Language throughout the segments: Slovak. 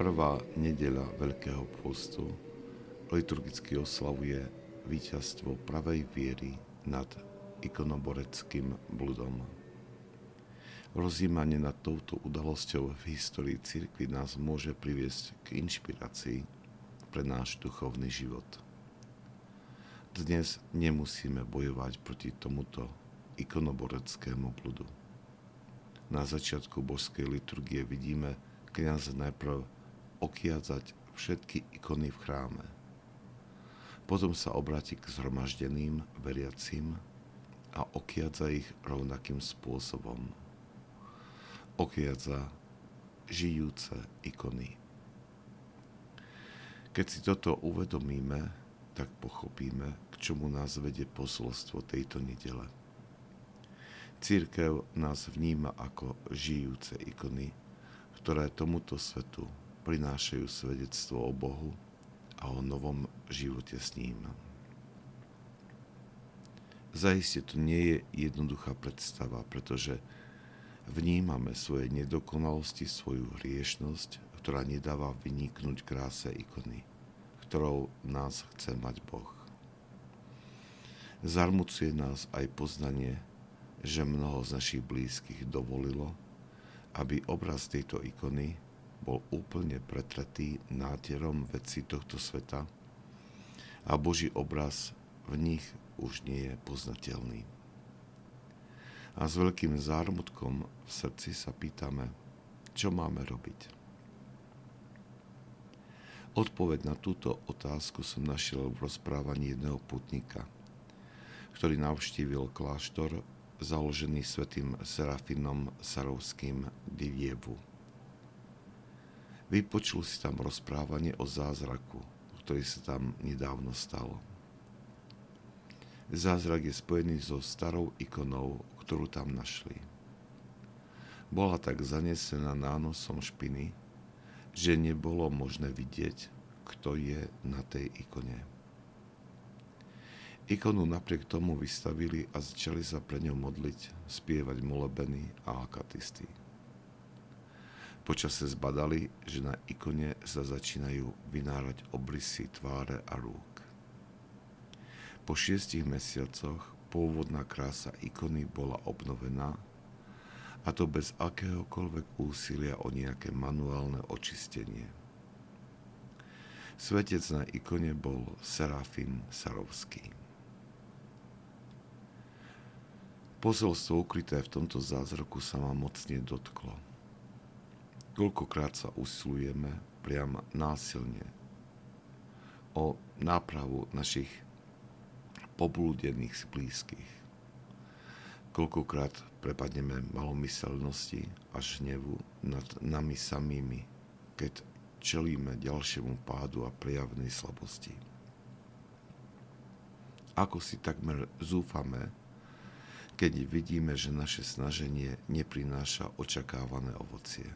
Prvá nedeľa Veľkého pôstu liturgicky oslavuje víťazstvo pravej viery nad ikonoboreckým bludom. Rozímanie nad touto udalosťou v histórii cirkvi nás môže priviesť k inšpirácii pre náš duchovný život. Dnes nemusíme bojovať proti tomuto ikonoboreckému bludu. Na začiatku božskej liturgie vidíme kniaza najprv okiadzať všetky ikony v chráme. Potom sa obráti k zhromaždeným veriacim a okiadza ich rovnakým spôsobom okiadza žijúce ikony. Keď si toto uvedomíme, tak pochopíme, k čomu nás vedie posolstvo tejto nedele. Církev nás vníma ako žijúce ikony, ktoré tomuto svetu prinášajú svedectvo o Bohu a o novom živote s ním. Zajistie to nie je jednoduchá predstava, pretože Vnímame svoje nedokonalosti, svoju hriešnosť, ktorá nedáva vyniknúť kráse ikony, ktorou nás chce mať Boh. Zarmucuje nás aj poznanie, že mnoho z našich blízkych dovolilo, aby obraz tejto ikony bol úplne pretretý nátierom veci tohto sveta a Boží obraz v nich už nie je poznateľný a s veľkým zármutkom v srdci sa pýtame, čo máme robiť. Odpoveď na túto otázku som našiel v rozprávaní jedného putníka, ktorý navštívil kláštor založený svetým Serafinom Sarovským Divievu. Vypočul si tam rozprávanie o zázraku, ktorý sa tam nedávno stalo. Zázrak je spojený so starou ikonou, ktorú tam našli. Bola tak zanesená nánosom špiny, že nebolo možné vidieť, kto je na tej ikone. Ikonu napriek tomu vystavili a začali sa pre ňou modliť, spievať molebeny a akatisty. Počase zbadali, že na ikone sa začínajú vynárať obrysy tváre a rúk. Po šiestich mesiacoch pôvodná krása ikony bola obnovená, a to bez akéhokoľvek úsilia o nejaké manuálne očistenie. Svetec na ikone bol Serafim Sarovský. Posolstvo ukryté v tomto zázraku sa ma mocne dotklo. Koľkokrát sa usilujeme priam násilne o nápravu našich poblúdených blízkych. Koľkokrát prepadneme malomyselnosti a žnevu nad nami samými, keď čelíme ďalšiemu pádu a prejavnej slabosti. Ako si takmer zúfame, keď vidíme, že naše snaženie neprináša očakávané ovocie.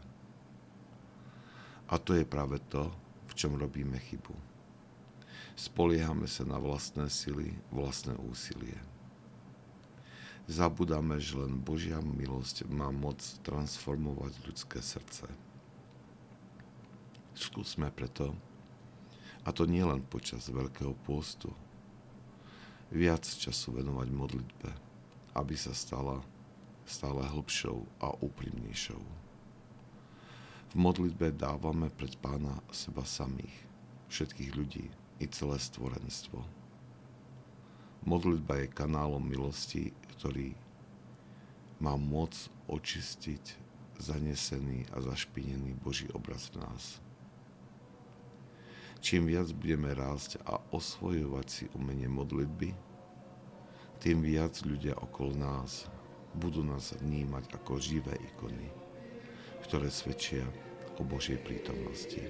A to je práve to, v čom robíme chybu Spoliehame sa na vlastné sily, vlastné úsilie. Zabudáme, že len Božia milosť má moc transformovať ľudské srdce. Skúsme preto, a to nie len počas Veľkého pôstu, viac času venovať modlitbe, aby sa stala stále hlbšou a úprimnejšou. V modlitbe dávame pred pána seba samých, všetkých ľudí, i celé stvorenstvo. Modlitba je kanálom milosti, ktorý má moc očistiť zanesený a zašpinený Boží obraz v nás. Čím viac budeme rásť a osvojovať si umenie modlitby, tým viac ľudia okolo nás budú nás vnímať ako živé ikony, ktoré svedčia o Božej prítomnosti.